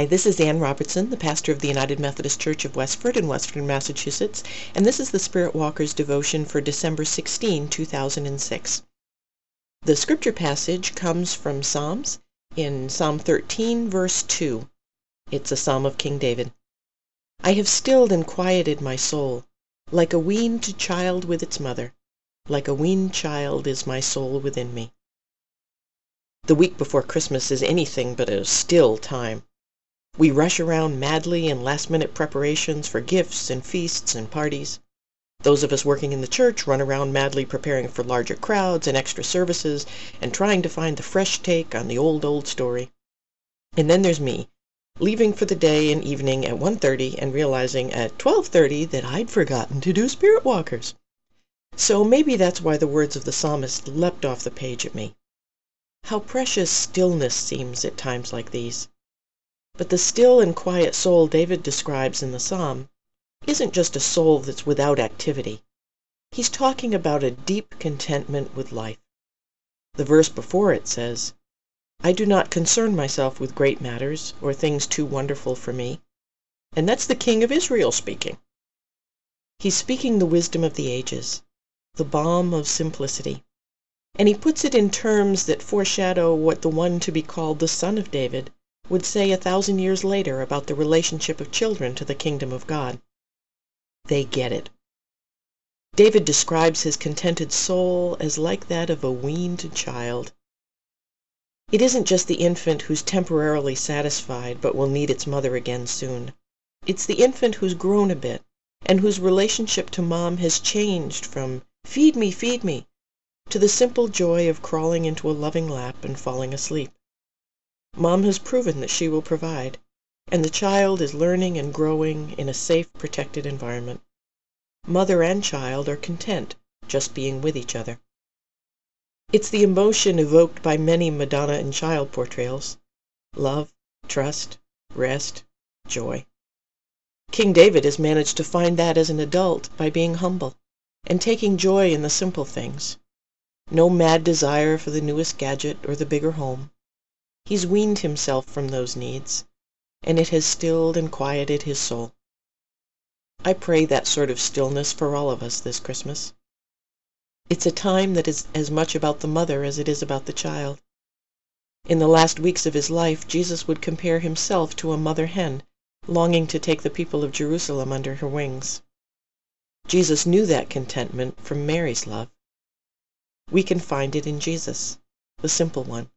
Hi, this is Ann Robertson, the pastor of the United Methodist Church of Westford in Westford, Massachusetts, and this is the Spirit Walker's devotion for December 16, 2006. The scripture passage comes from Psalms in Psalm 13, verse 2. It's a psalm of King David. I have stilled and quieted my soul, like a weaned child with its mother. Like a weaned child is my soul within me. The week before Christmas is anything but a still time. We rush around madly in last minute preparations for gifts and feasts and parties. Those of us working in the church run around madly preparing for larger crowds and extra services and trying to find the fresh take on the old, old story. And then there's me, leaving for the day and evening at 1.30 and realizing at 12.30 that I'd forgotten to do Spirit Walkers. So maybe that's why the words of the psalmist leapt off the page at me. How precious stillness seems at times like these. But the still and quiet soul David describes in the psalm isn't just a soul that's without activity. He's talking about a deep contentment with life. The verse before it says, I do not concern myself with great matters or things too wonderful for me. And that's the King of Israel speaking. He's speaking the wisdom of the ages, the balm of simplicity. And he puts it in terms that foreshadow what the one to be called the Son of David would say a thousand years later about the relationship of children to the kingdom of God. They get it. David describes his contented soul as like that of a weaned child. It isn't just the infant who's temporarily satisfied but will need its mother again soon. It's the infant who's grown a bit and whose relationship to mom has changed from feed me, feed me to the simple joy of crawling into a loving lap and falling asleep. Mom has proven that she will provide, and the child is learning and growing in a safe, protected environment. Mother and child are content just being with each other. It's the emotion evoked by many Madonna and child portrayals love, trust, rest, joy. King David has managed to find that as an adult by being humble and taking joy in the simple things. No mad desire for the newest gadget or the bigger home. He's weaned himself from those needs, and it has stilled and quieted his soul. I pray that sort of stillness for all of us this Christmas. It's a time that is as much about the mother as it is about the child. In the last weeks of his life Jesus would compare himself to a mother hen longing to take the people of Jerusalem under her wings. Jesus knew that contentment from Mary's love. We can find it in Jesus, the simple one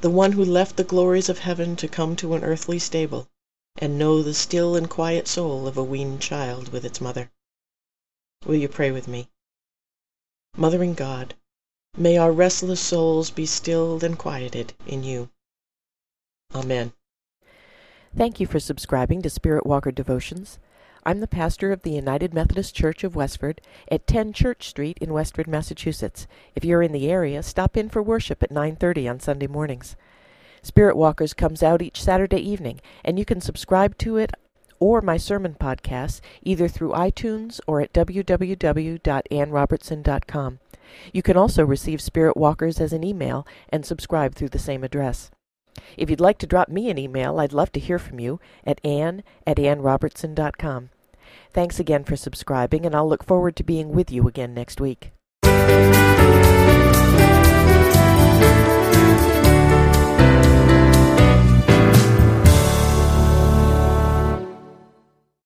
the one who left the glories of heaven to come to an earthly stable, and know the still and quiet soul of a weaned child with its mother. Will you pray with me? Mothering God, may our restless souls be stilled and quieted in you. Amen. Thank you for subscribing to Spirit Walker Devotions. I'm the pastor of the United Methodist Church of Westford at 10 Church Street in Westford, Massachusetts. If you're in the area, stop in for worship at 9:30 on Sunday mornings. Spirit Walkers comes out each Saturday evening, and you can subscribe to it or my sermon podcasts either through iTunes or at www.annrobertson.com. You can also receive Spirit Walkers as an email and subscribe through the same address. If you'd like to drop me an email, I'd love to hear from you at ann at annrobertson.com. Thanks again for subscribing, and I'll look forward to being with you again next week.